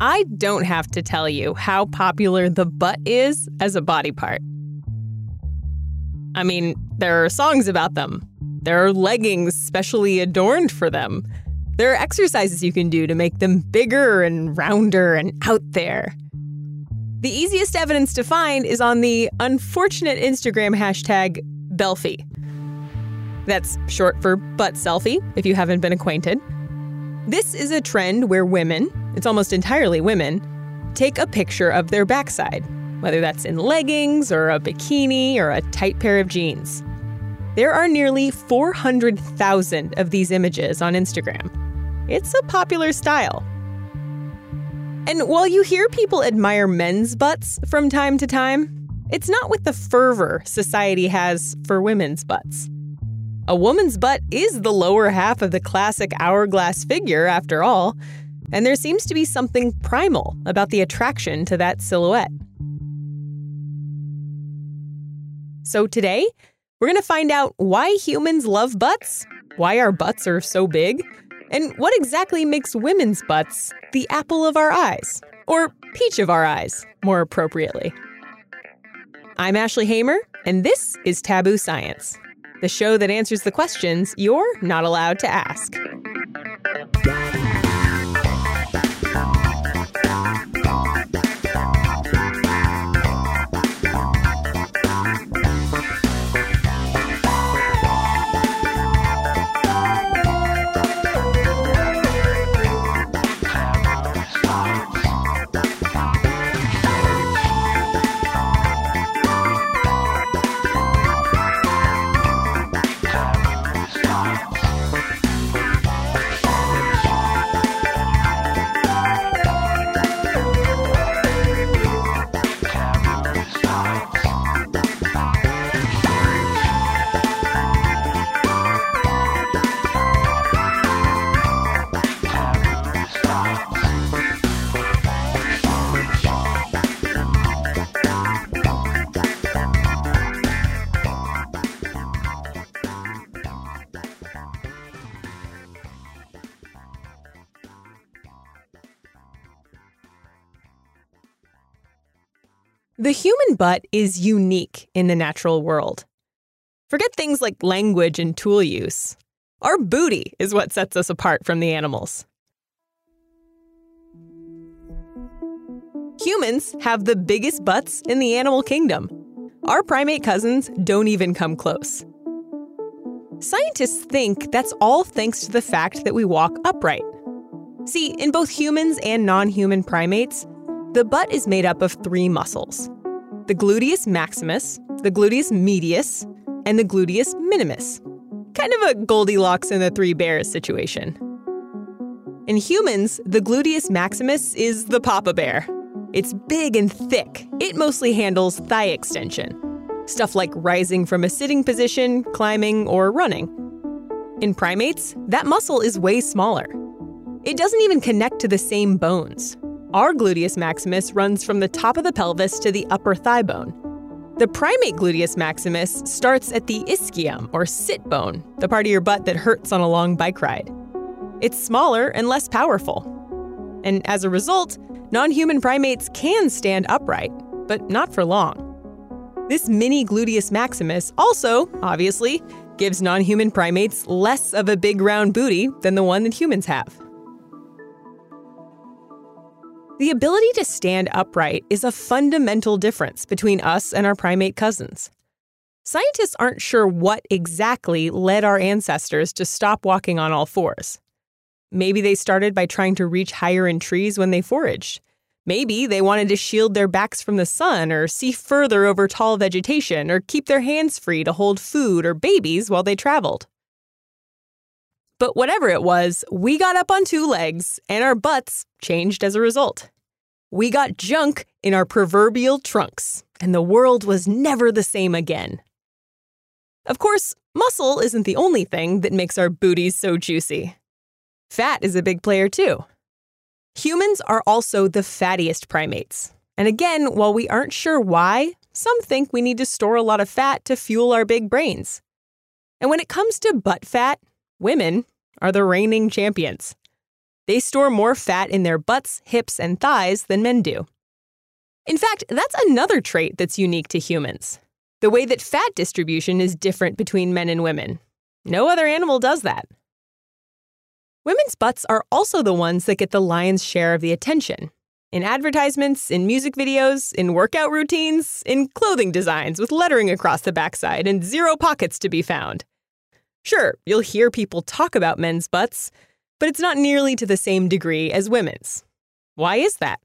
I don't have to tell you how popular the butt is as a body part. I mean, there are songs about them. There are leggings specially adorned for them. There are exercises you can do to make them bigger and rounder and out there. The easiest evidence to find is on the unfortunate Instagram hashtag Belfie. That's short for butt selfie, if you haven't been acquainted. This is a trend where women, it's almost entirely women, take a picture of their backside, whether that's in leggings or a bikini or a tight pair of jeans. There are nearly 400,000 of these images on Instagram. It's a popular style. And while you hear people admire men's butts from time to time, it's not with the fervor society has for women's butts. A woman's butt is the lower half of the classic hourglass figure, after all, and there seems to be something primal about the attraction to that silhouette. So today, we're going to find out why humans love butts, why our butts are so big, and what exactly makes women's butts the apple of our eyes, or peach of our eyes, more appropriately. I'm Ashley Hamer, and this is Taboo Science the show that answers the questions you're not allowed to ask. Butt is unique in the natural world. Forget things like language and tool use. Our booty is what sets us apart from the animals. Humans have the biggest butts in the animal kingdom. Our primate cousins don't even come close. Scientists think that's all thanks to the fact that we walk upright. See, in both humans and non human primates, the butt is made up of three muscles the gluteus maximus, the gluteus medius, and the gluteus minimus. Kind of a Goldilocks and the Three Bears situation. In humans, the gluteus maximus is the papa bear. It's big and thick. It mostly handles thigh extension. Stuff like rising from a sitting position, climbing, or running. In primates, that muscle is way smaller. It doesn't even connect to the same bones. Our gluteus maximus runs from the top of the pelvis to the upper thigh bone. The primate gluteus maximus starts at the ischium, or sit bone, the part of your butt that hurts on a long bike ride. It's smaller and less powerful. And as a result, non human primates can stand upright, but not for long. This mini gluteus maximus also, obviously, gives non human primates less of a big round booty than the one that humans have. The ability to stand upright is a fundamental difference between us and our primate cousins. Scientists aren't sure what exactly led our ancestors to stop walking on all fours. Maybe they started by trying to reach higher in trees when they foraged. Maybe they wanted to shield their backs from the sun or see further over tall vegetation or keep their hands free to hold food or babies while they traveled. But whatever it was, we got up on two legs and our butts changed as a result. We got junk in our proverbial trunks, and the world was never the same again. Of course, muscle isn't the only thing that makes our booties so juicy. Fat is a big player too. Humans are also the fattiest primates. And again, while we aren't sure why, some think we need to store a lot of fat to fuel our big brains. And when it comes to butt fat, women are the reigning champions. They store more fat in their butts, hips, and thighs than men do. In fact, that's another trait that's unique to humans the way that fat distribution is different between men and women. No other animal does that. Women's butts are also the ones that get the lion's share of the attention in advertisements, in music videos, in workout routines, in clothing designs with lettering across the backside and zero pockets to be found. Sure, you'll hear people talk about men's butts, but it's not nearly to the same degree as women's. Why is that?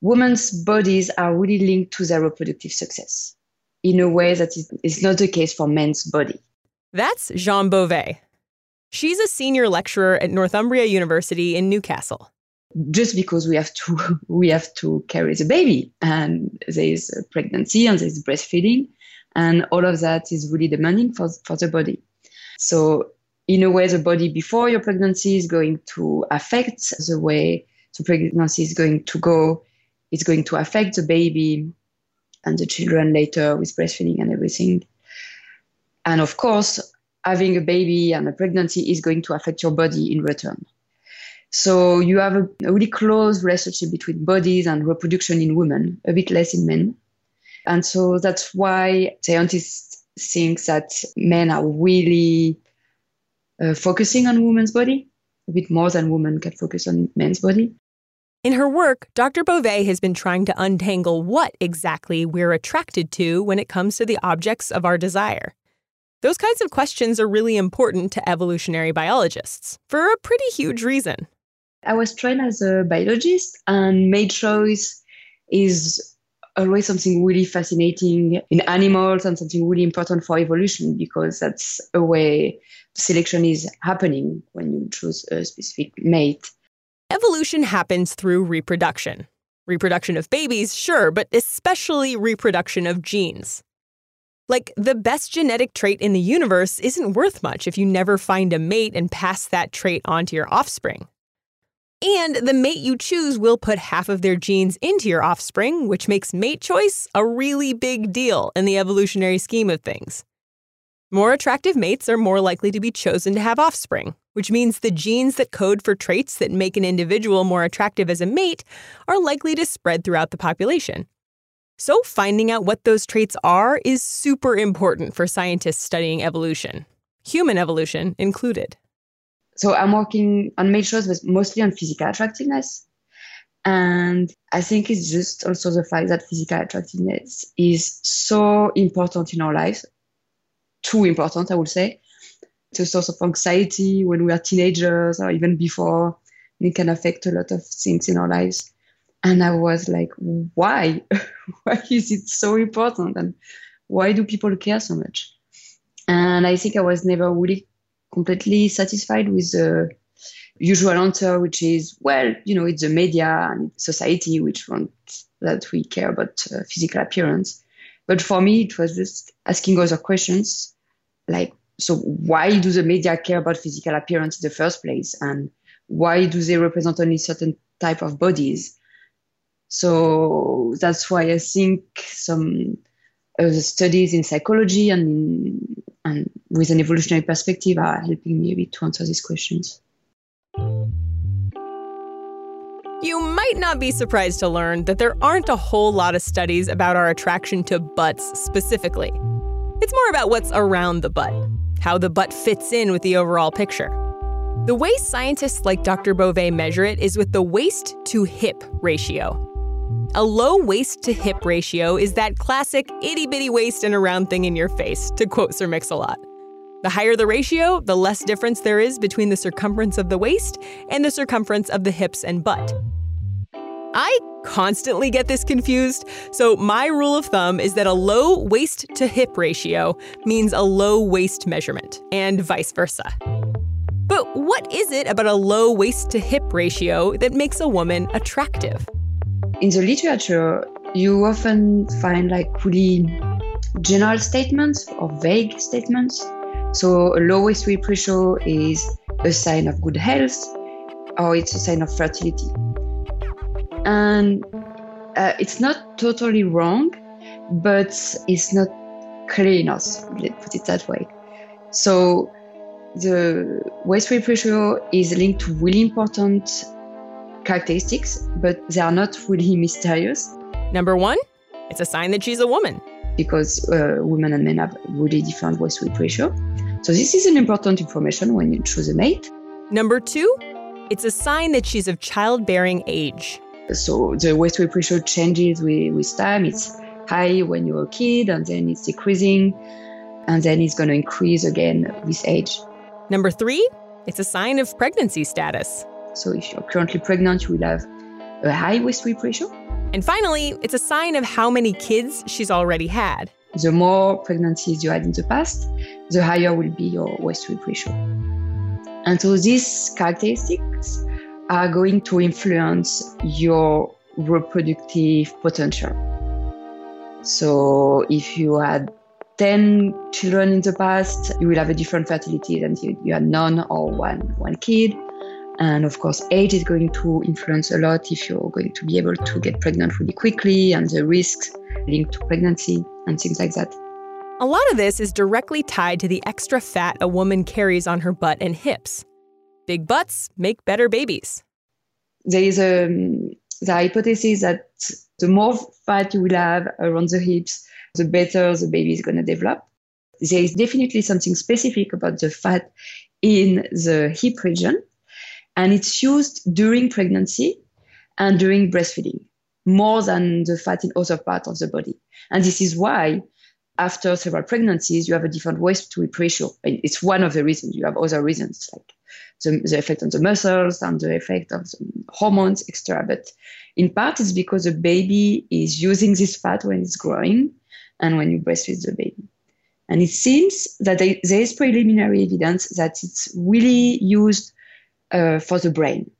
Women's bodies are really linked to their reproductive success in a way that is not the case for men's body. That's Jeanne Bovet. She's a senior lecturer at Northumbria University in Newcastle. Just because we have to we have to carry the baby and there's pregnancy and there's breastfeeding and all of that is really demanding for, for the body. So in a way the body before your pregnancy is going to affect the way the pregnancy is going to go. It's going to affect the baby and the children later with breastfeeding and everything. And of course, having a baby and a pregnancy is going to affect your body in return. So you have a, really close relationship between bodies and reproduction in women, a bit less in men. And so that's why scientists think that men are really uh, focusing on women's body a bit more than women can focus on men's body. In her work, Dr. Bovet has been trying to untangle what exactly we're attracted to when it comes to the objects of our desire. Those kinds of questions are really important to evolutionary biologists for a pretty huge reason. I was trained as a biologist, and mate choice is always something really fascinating in animals and something really important for evolution because that's a way selection is happening when you choose a specific mate. Evolution happens through reproduction. Reproduction of babies, sure, but especially reproduction of genes. Like, the best genetic trait in the universe isn't worth much if you never find a mate and pass that trait on to your offspring. And the mate you choose will put half of their genes into your offspring, which makes mate choice a really big deal in the evolutionary scheme of things. More attractive mates are more likely to be chosen to have offspring, which means the genes that code for traits that make an individual more attractive as a mate are likely to spread throughout the population. So, finding out what those traits are is super important for scientists studying evolution, human evolution included. So, I'm working on mate choice, but mostly on physical attractiveness. And I think it's just also the fact that physical attractiveness is so important in our lives too important, I would say. It's a source of anxiety when we are teenagers or even before. It can affect a lot of things in our lives. And I was like, why? why is it so important? And why do people care so much? And I think I was never really completely satisfied with the usual answer, which is, well, you know, it's the media and society which want that we care about uh, physical appearance. But for me, it was just asking other questions like, so why do the media care about physical appearance in the first place? And why do they represent only certain type of bodies? So that's why I think some the studies in psychology and, and with an evolutionary perspective are helping me a bit to answer these questions. You might not be surprised to learn that there aren't a whole lot of studies about our attraction to butts specifically. It's more about what's around the butt, how the butt fits in with the overall picture. The way scientists like Dr. Bovet measure it is with the waist to hip ratio. A low waist to hip ratio is that classic itty bitty waist and a round thing in your face, to quote Sir Mix-a-Lot. The higher the ratio, the less difference there is between the circumference of the waist and the circumference of the hips and butt. I constantly get this confused, so my rule of thumb is that a low waist to hip ratio means a low waist measurement, and vice versa. But what is it about a low waist to hip ratio that makes a woman attractive? In the literature, you often find like really general statements or vague statements so a low waist ratio is a sign of good health or it's a sign of fertility. And uh, it's not totally wrong, but it's not clear enough, let's put it that way. So the waist-weight ratio is linked to really important characteristics, but they are not really mysterious. Number one, it's a sign that she's a woman. Because uh, women and men have really different waist-weight ratio. So this is an important information when you choose a mate. Number two, it's a sign that she's of childbearing age. So the waist-weight ratio changes with, with time. It's high when you're a kid, and then it's decreasing, and then it's going to increase again with age. Number three, it's a sign of pregnancy status. So if you're currently pregnant, you will have a high waist-weight ratio. And finally, it's a sign of how many kids she's already had. The more pregnancies you had in the past, the higher will be your waist-weight ratio. And so these characteristics are going to influence your reproductive potential. So if you had 10 children in the past, you will have a different fertility than you, you had none or one, one kid. And of course, age is going to influence a lot if you're going to be able to get pregnant really quickly and the risks linked to pregnancy and things like that. A lot of this is directly tied to the extra fat a woman carries on her butt and hips. Big butts make better babies. There is a um, the hypothesis that the more fat you will have around the hips, the better the baby is going to develop. There is definitely something specific about the fat in the hip region, and it's used during pregnancy and during breastfeeding more than the fat in other parts of the body. And this is why after several pregnancies, you have a different waist to hip ratio. It's one of the reasons. You have other reasons like the, the effect on the muscles and the effect of the hormones, etc. But in part, it's because the baby is using this fat when it's growing and when you breastfeed the baby. And it seems that there is preliminary evidence that it's really used uh, for the brain.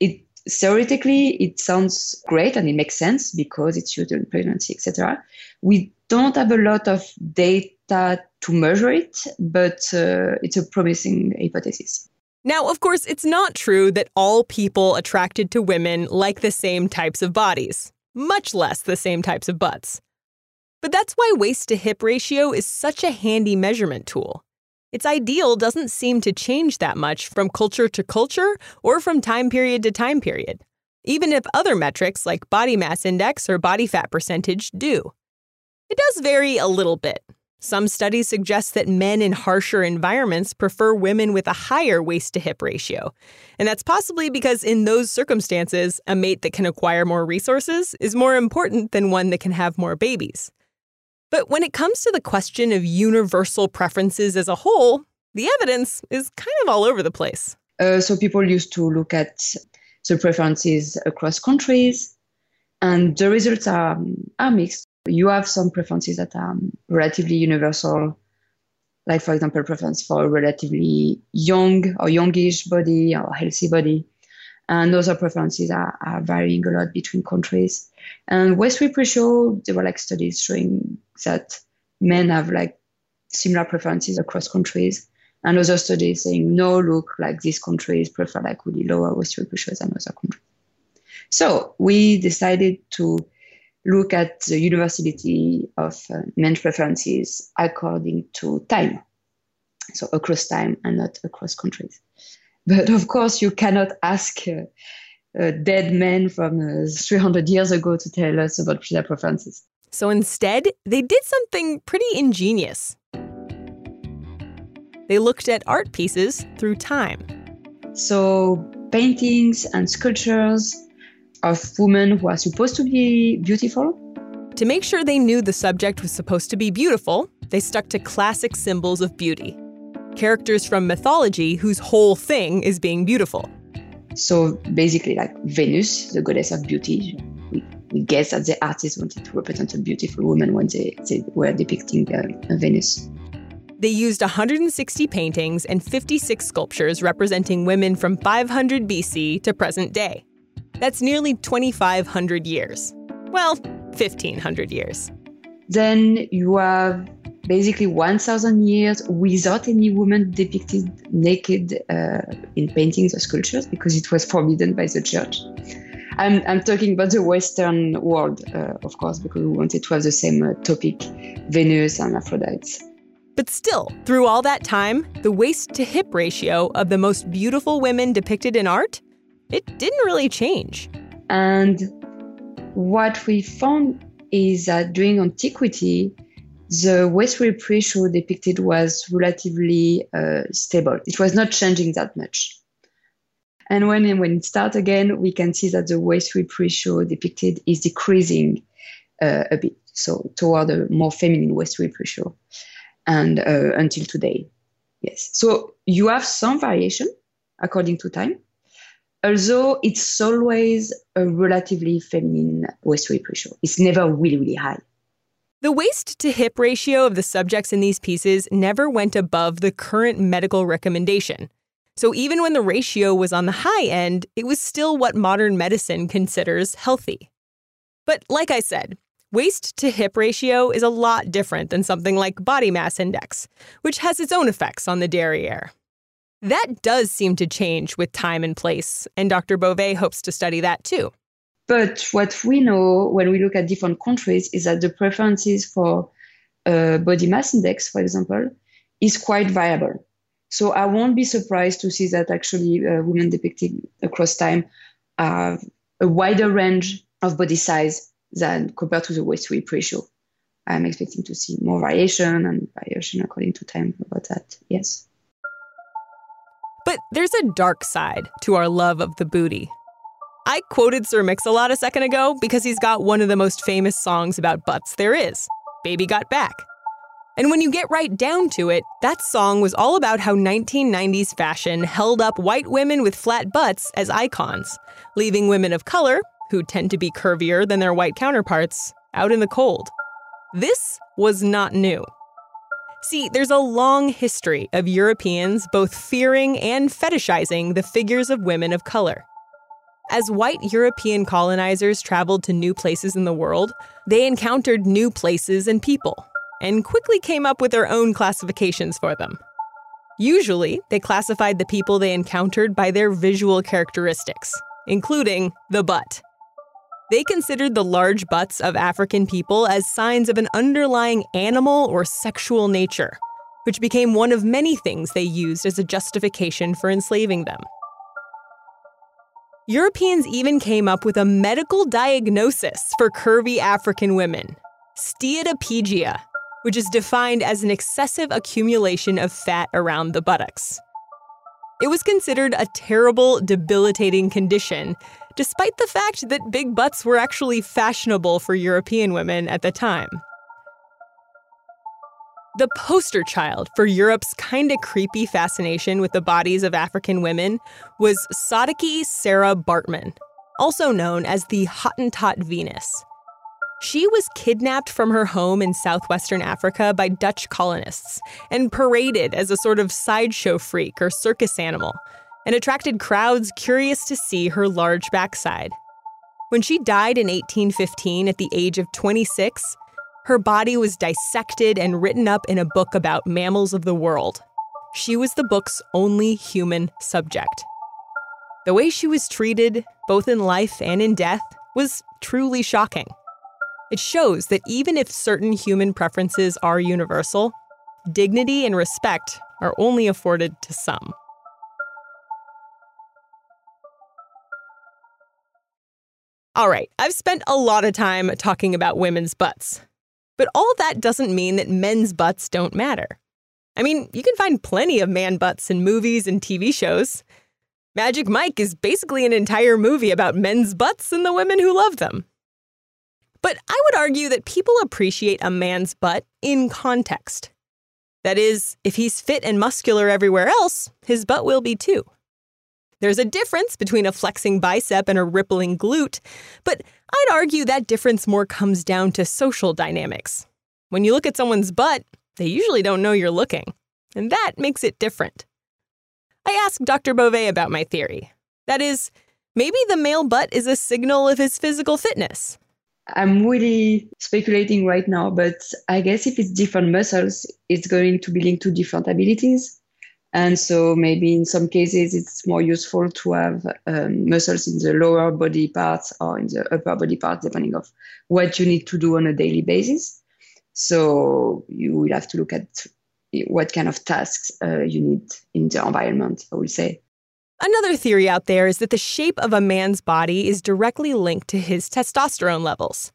It theoretically it sounds great and it makes sense because it's in pregnancy, etc. We don't have a lot of data to measure it, but uh, it's a promising hypothesis. Now, of course, it's not true that all people attracted to women like the same types of bodies, much less the same types of butts. But that's why waist to hip ratio is such a handy measurement tool. Its ideal doesn't seem to change that much from culture to culture or from time period to time period, even if other metrics like body mass index or body fat percentage do. It does vary a little bit, some studies suggest that men in harsher environments prefer women with a higher waist to hip ratio. And that's possibly because, in those circumstances, a mate that can acquire more resources is more important than one that can have more babies. But when it comes to the question of universal preferences as a whole, the evidence is kind of all over the place. Uh, so people used to look at the preferences across countries, and the results are, are mixed. You have some preferences that are relatively universal, like, for example, preference for a relatively young or youngish body or healthy body. And those preferences are, are varying a lot between countries. And waist weight ratio, there were like studies showing that men have like similar preferences across countries. And other studies saying, no, look, like these countries prefer like really lower weight ratios than other countries. So we decided to look at the universality of uh, men's preferences according to time. So across time and not across countries. But of course, you cannot ask uh, uh, dead men from uh, 300 years ago to tell us about their preferences. So instead, they did something pretty ingenious. They looked at art pieces through time. So paintings and sculptures of women who are supposed to be beautiful. To make sure they knew the subject was supposed to be beautiful, they stuck to classic symbols of beauty. Characters from mythology whose whole thing is being beautiful. So basically, like Venus, the goddess of beauty, guess that the artists wanted to represent a beautiful woman when they, they were depicting uh, Venus. They used 160 paintings and 56 sculptures representing women from 500 BC to present day. That's nearly 2,500 years. Well, 1,500 years. Then you have basically 1,000 years without any woman depicted naked uh, in paintings or sculptures because it was forbidden by the church. I'm, I'm talking about the Western world, uh, of course, because we wanted to have the same uh, topic Venus and Aphrodite. But still, through all that time, the waist to hip ratio of the most beautiful women depicted in art, it didn't really change. And what we found is that during antiquity, the waist hip ratio depicted was relatively uh, stable. It was not changing that much. And when, when it starts again, we can see that the waist to hip ratio depicted is decreasing uh, a bit, so toward a more feminine waist to hip ratio and uh, until today. Yes. So you have some variation according to time, although it's always a relatively feminine waist to hip ratio. It's never really, really high. The waist to hip ratio of the subjects in these pieces never went above the current medical recommendation. So even when the ratio was on the high end, it was still what modern medicine considers healthy. But like I said, Waist to hip ratio is a lot different than something like body mass index, which has its own effects on the derriere. That does seem to change with time and place, and Dr. Bovet hopes to study that too. But what we know when we look at different countries is that the preferences for uh, body mass index, for example, is quite variable. So I won't be surprised to see that actually uh, women depicted across time have a wider range of body size than compared to the waist to hip ratio. I'm expecting to see more variation and variation according to time about that. Yes. But there's a dark side to our love of the booty. I quoted Sir Mix-a-Lot a second ago because he's got one of the most famous songs about butts there is, Baby Got Back. And when you get right down to it, that song was all about how 1990s fashion held up white women with flat butts as icons, leaving women of color, who tend to be curvier than their white counterparts, out in the cold. This was not new. See, there's a long history of Europeans both fearing and fetishizing the figures of women of color. As white European colonizers traveled to new places in the world, they encountered new places and people, and quickly came up with their own classifications for them. Usually, they classified the people they encountered by their visual characteristics, including the butt. They considered the large butts of African people as signs of an underlying animal or sexual nature, which became one of many things they used as a justification for enslaving them. Europeans even came up with a medical diagnosis for curvy African women steatopygia, which is defined as an excessive accumulation of fat around the buttocks. It was considered a terrible, debilitating condition despite the fact that big butts were actually fashionable for European women at the time. The poster child for Europe's kinda creepy fascination with the bodies of African women was Saartjie Sarah Baartman, also known as the Hottentot Venus. She was kidnapped from her home in southwestern Africa by Dutch colonists and paraded as a sort of sideshow freak or circus animal and attracted crowds curious to see her large backside. When she died in 1815 at the age of 26, her body was dissected and written up in a book about mammals of the world. She was the book's only human subject. The way she was treated, both in life and in death, was truly shocking. It shows that even if certain human preferences are universal, dignity and respect are only afforded to some. All right, I've spent a lot of time talking about women's butts. But all that doesn't mean that men's butts don't matter. I mean, you can find plenty of man butts in movies and TV shows. Magic Mike is basically an entire movie about men's butts and the women who love them. But I would argue that people appreciate a man's butt in context. That is, if he's fit and muscular everywhere else, his butt will be too. There's a difference between a flexing bicep and a rippling glute, but I'd argue that difference more comes down to social dynamics. When you look at someone's butt, they usually don't know you're looking, and that makes it different. I asked Dr. Bovet about my theory. That is, maybe the male butt is a signal of his physical fitness. I'm really speculating right now, but I guess if it's different muscles, it's going to be linked to different abilities. And so maybe in some cases it's more useful to have um, muscles in the lower body parts or in the upper body parts, depending of what you need to do on a daily basis. So you will have to look at what kind of tasks uh, you need in the environment, I would say. Another theory out there is that the shape of a man's body is directly linked to his testosterone levels.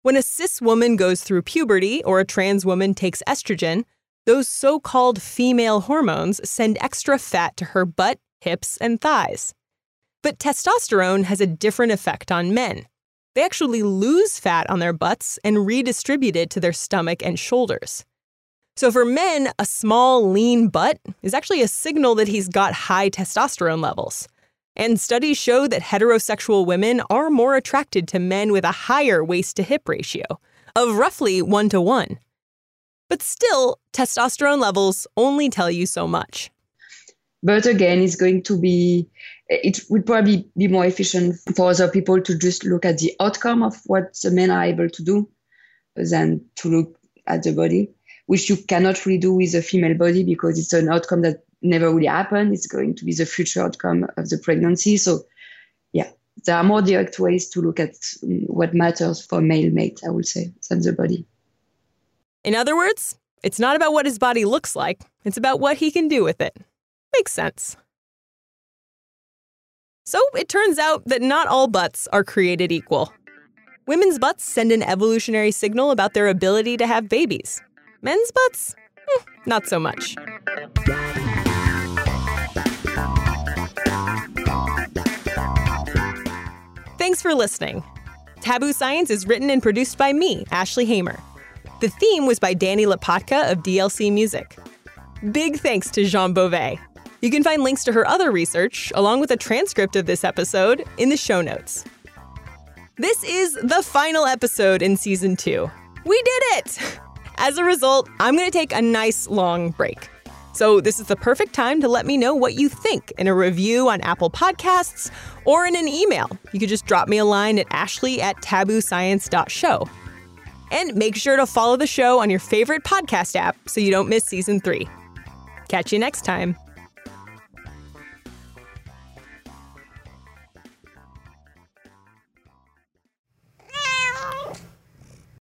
When a cis woman goes through puberty or a trans woman takes estrogen, those so called female hormones send extra fat to her butt, hips, and thighs. But testosterone has a different effect on men. They actually lose fat on their butts and redistribute it to their stomach and shoulders. So for men, a small, lean butt is actually a signal that he's got high testosterone levels. And studies show that heterosexual women are more attracted to men with a higher waist to hip ratio of roughly 1 to 1. But still, testosterone levels only tell you so much. But again, it's going to be, it would probably be more efficient for other people to just look at the outcome of what the men are able to do than to look at the body, which you cannot really do with a female body because it's an outcome that never really happened. It's going to be the future outcome of the pregnancy. So, yeah, there are more direct ways to look at mm, what matters for male mate, I would say, than the body. In other words, it's not about what his body looks like, it's about what he can do with it. Makes sense. So it turns out that not all butts are created equal. Women's butts send an evolutionary signal about their ability to have babies. Men's butts? Eh, not so much. Thanks for listening. Taboo Science is written and produced by me, Ashley Hamer. The theme was by Danny Lopatka of DLC Music. Big thanks to Jeanne Bovet. You can find links to her other research, along with a transcript of this episode, in the show notes. This is the final episode in season two. We did it! As a result, I'm going to take a nice long break. So, this is the perfect time to let me know what you think in a review on Apple Podcasts or in an email. You could just drop me a line at ashley at tabooscience.show. And make sure to follow the show on your favorite podcast app so you don't miss season three. Catch you next time.